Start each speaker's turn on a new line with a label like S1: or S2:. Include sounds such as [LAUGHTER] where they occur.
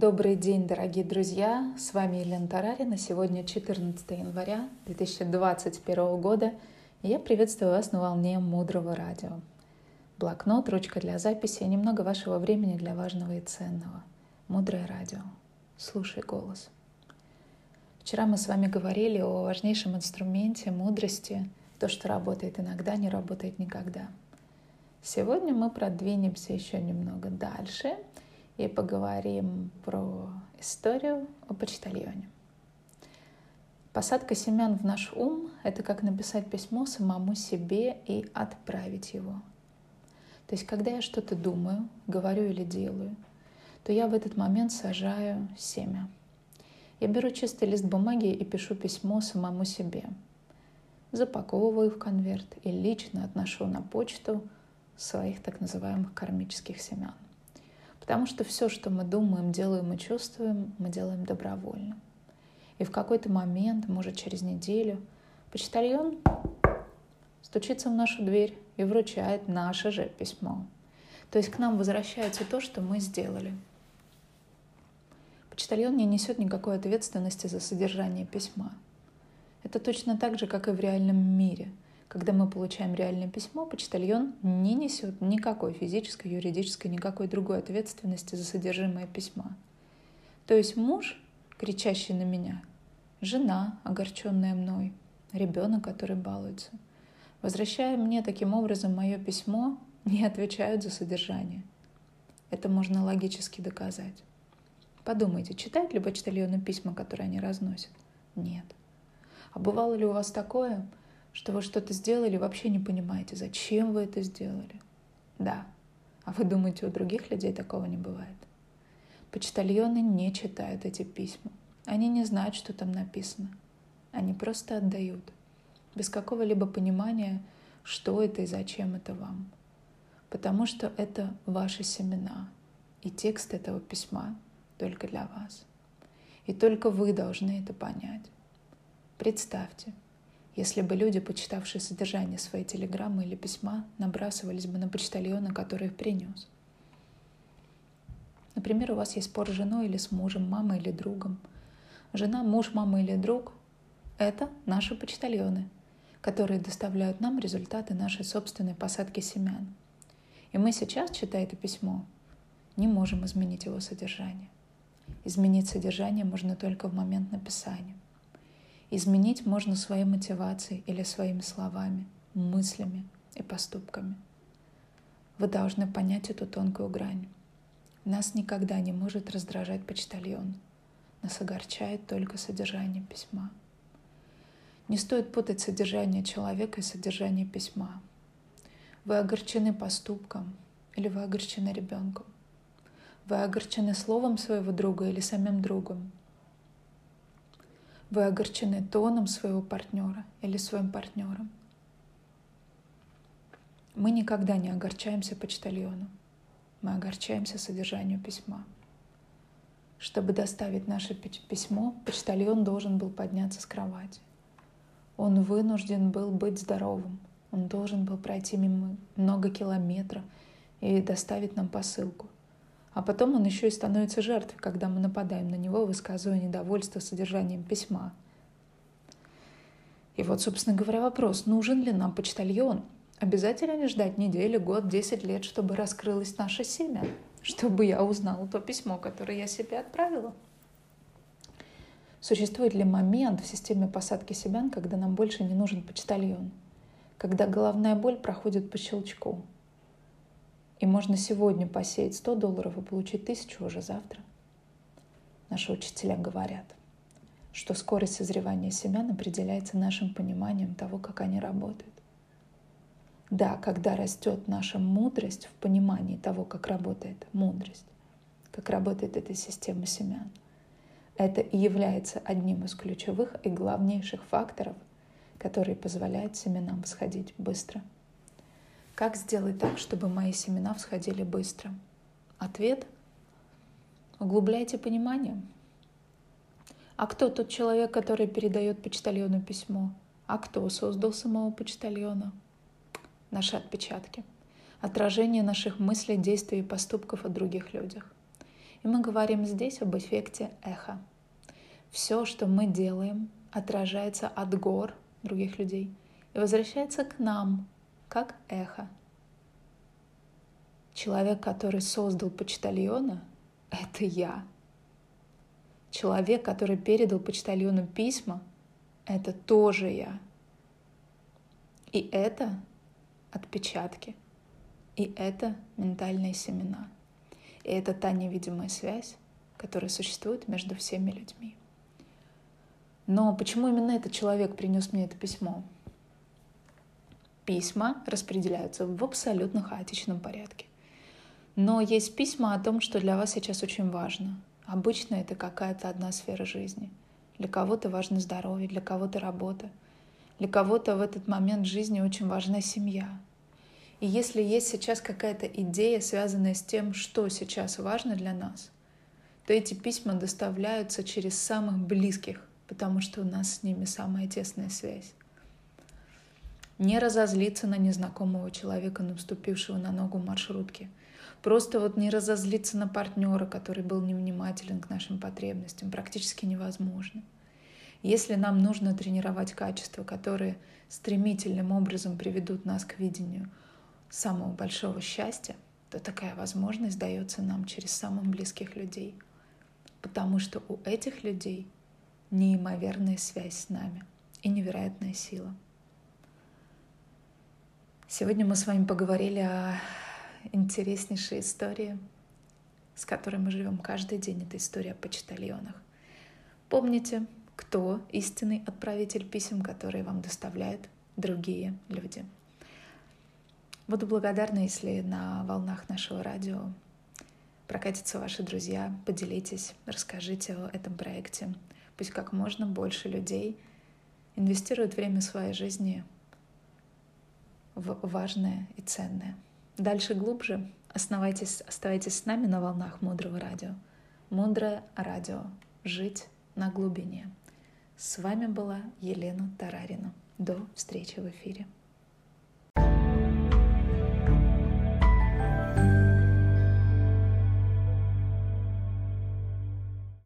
S1: Добрый день, дорогие друзья! С вами Елена Тарарина. Сегодня 14 января 2021 года. И я приветствую вас на волне Мудрого Радио. Блокнот, ручка для записи и немного вашего времени для важного и ценного. Мудрое Радио. Слушай голос. Вчера мы с вами говорили о важнейшем инструменте мудрости, то, что работает иногда, не работает никогда. Сегодня мы продвинемся еще немного дальше – и поговорим про историю о почтальоне. Посадка семян в наш ум — это как написать письмо самому себе и отправить его. То есть, когда я что-то думаю, говорю или делаю, то я в этот момент сажаю семя. Я беру чистый лист бумаги и пишу письмо самому себе. Запаковываю в конверт и лично отношу на почту своих так называемых кармических семян. Потому что все, что мы думаем, делаем и чувствуем, мы делаем добровольно. И в какой-то момент, может через неделю, почтальон стучится в нашу дверь и вручает наше же письмо. То есть к нам возвращается то, что мы сделали. Почтальон не несет никакой ответственности за содержание письма. Это точно так же, как и в реальном мире – когда мы получаем реальное письмо, почтальон не несет никакой физической, юридической, никакой другой ответственности за содержимое письма. То есть муж, кричащий на меня, жена, огорченная мной, ребенок, который балуется, возвращая мне таким образом мое письмо, [LAUGHS] не отвечают за содержание. Это можно логически доказать. Подумайте, читают ли почтальоны письма, которые они разносят? Нет. А бывало ли у вас такое, что вы что-то сделали, вообще не понимаете, зачем вы это сделали. Да, а вы думаете, у других людей такого не бывает? Почтальоны не читают эти письма. Они не знают, что там написано. Они просто отдают, без какого-либо понимания, что это и зачем это вам. Потому что это ваши семена, и текст этого письма только для вас. И только вы должны это понять. Представьте, если бы люди, почитавшие содержание своей телеграммы или письма, набрасывались бы на почтальона, который их принес. Например, у вас есть спор с женой или с мужем, мамой или другом. Жена, муж, мама или друг — это наши почтальоны, которые доставляют нам результаты нашей собственной посадки семян. И мы сейчас, читая это письмо, не можем изменить его содержание. Изменить содержание можно только в момент написания. Изменить можно своей мотивацией или своими словами, мыслями и поступками. Вы должны понять эту тонкую грань. Нас никогда не может раздражать почтальон. Нас огорчает только содержание письма. Не стоит путать содержание человека и содержание письма. Вы огорчены поступком или вы огорчены ребенком. Вы огорчены словом своего друга или самим другом. Вы огорчены тоном своего партнера или своим партнером. Мы никогда не огорчаемся почтальону. Мы огорчаемся содержанию письма. Чтобы доставить наше письмо, почтальон должен был подняться с кровати. Он вынужден был быть здоровым. Он должен был пройти мимо много километров и доставить нам посылку. А потом он еще и становится жертвой, когда мы нападаем на него, высказывая недовольство содержанием письма. И вот, собственно говоря, вопрос, нужен ли нам почтальон? Обязательно ли ждать неделю, год, десять лет, чтобы раскрылось наше семя? Чтобы я узнала то письмо, которое я себе отправила? Существует ли момент в системе посадки семян, когда нам больше не нужен почтальон? Когда головная боль проходит по щелчку, и можно сегодня посеять 100 долларов и получить тысячу уже завтра. Наши учителя говорят, что скорость созревания семян определяется нашим пониманием того, как они работают. Да, когда растет наша мудрость в понимании того, как работает мудрость, как работает эта система семян, это и является одним из ключевых и главнейших факторов, которые позволяют семенам всходить быстро – как сделать так, чтобы мои семена всходили быстро? Ответ – углубляйте понимание. А кто тот человек, который передает почтальону письмо? А кто создал самого почтальона? Наши отпечатки. Отражение наших мыслей, действий и поступков о других людях. И мы говорим здесь об эффекте эхо. Все, что мы делаем, отражается от гор других людей и возвращается к нам, как эхо. Человек, который создал почтальона, это я. Человек, который передал почтальону письма, это тоже я. И это отпечатки. И это ментальные семена. И это та невидимая связь, которая существует между всеми людьми. Но почему именно этот человек принес мне это письмо? Письма распределяются в абсолютно хаотичном порядке. Но есть письма о том, что для вас сейчас очень важно. Обычно это какая-то одна сфера жизни. Для кого-то важно здоровье, для кого-то работа. Для кого-то в этот момент жизни очень важна семья. И если есть сейчас какая-то идея, связанная с тем, что сейчас важно для нас, то эти письма доставляются через самых близких, потому что у нас с ними самая тесная связь. Не разозлиться на незнакомого человека, наступившего на ногу маршрутки – Просто вот не разозлиться на партнера, который был невнимателен к нашим потребностям, практически невозможно. Если нам нужно тренировать качества, которые стремительным образом приведут нас к видению самого большого счастья, то такая возможность дается нам через самых близких людей. Потому что у этих людей неимоверная связь с нами и невероятная сила. Сегодня мы с вами поговорили о интереснейшая история, с которой мы живем каждый день. Это история о почтальонах. Помните, кто истинный отправитель писем, которые вам доставляют другие люди. Буду благодарна, если на волнах нашего радио прокатятся ваши друзья, поделитесь, расскажите о этом проекте. Пусть как можно больше людей инвестируют время своей жизни в важное и ценное. Дальше глубже. Оставайтесь, оставайтесь с нами на волнах Мудрого Радио. Мудрое Радио. Жить на глубине. С вами была Елена Тарарина. До встречи в эфире.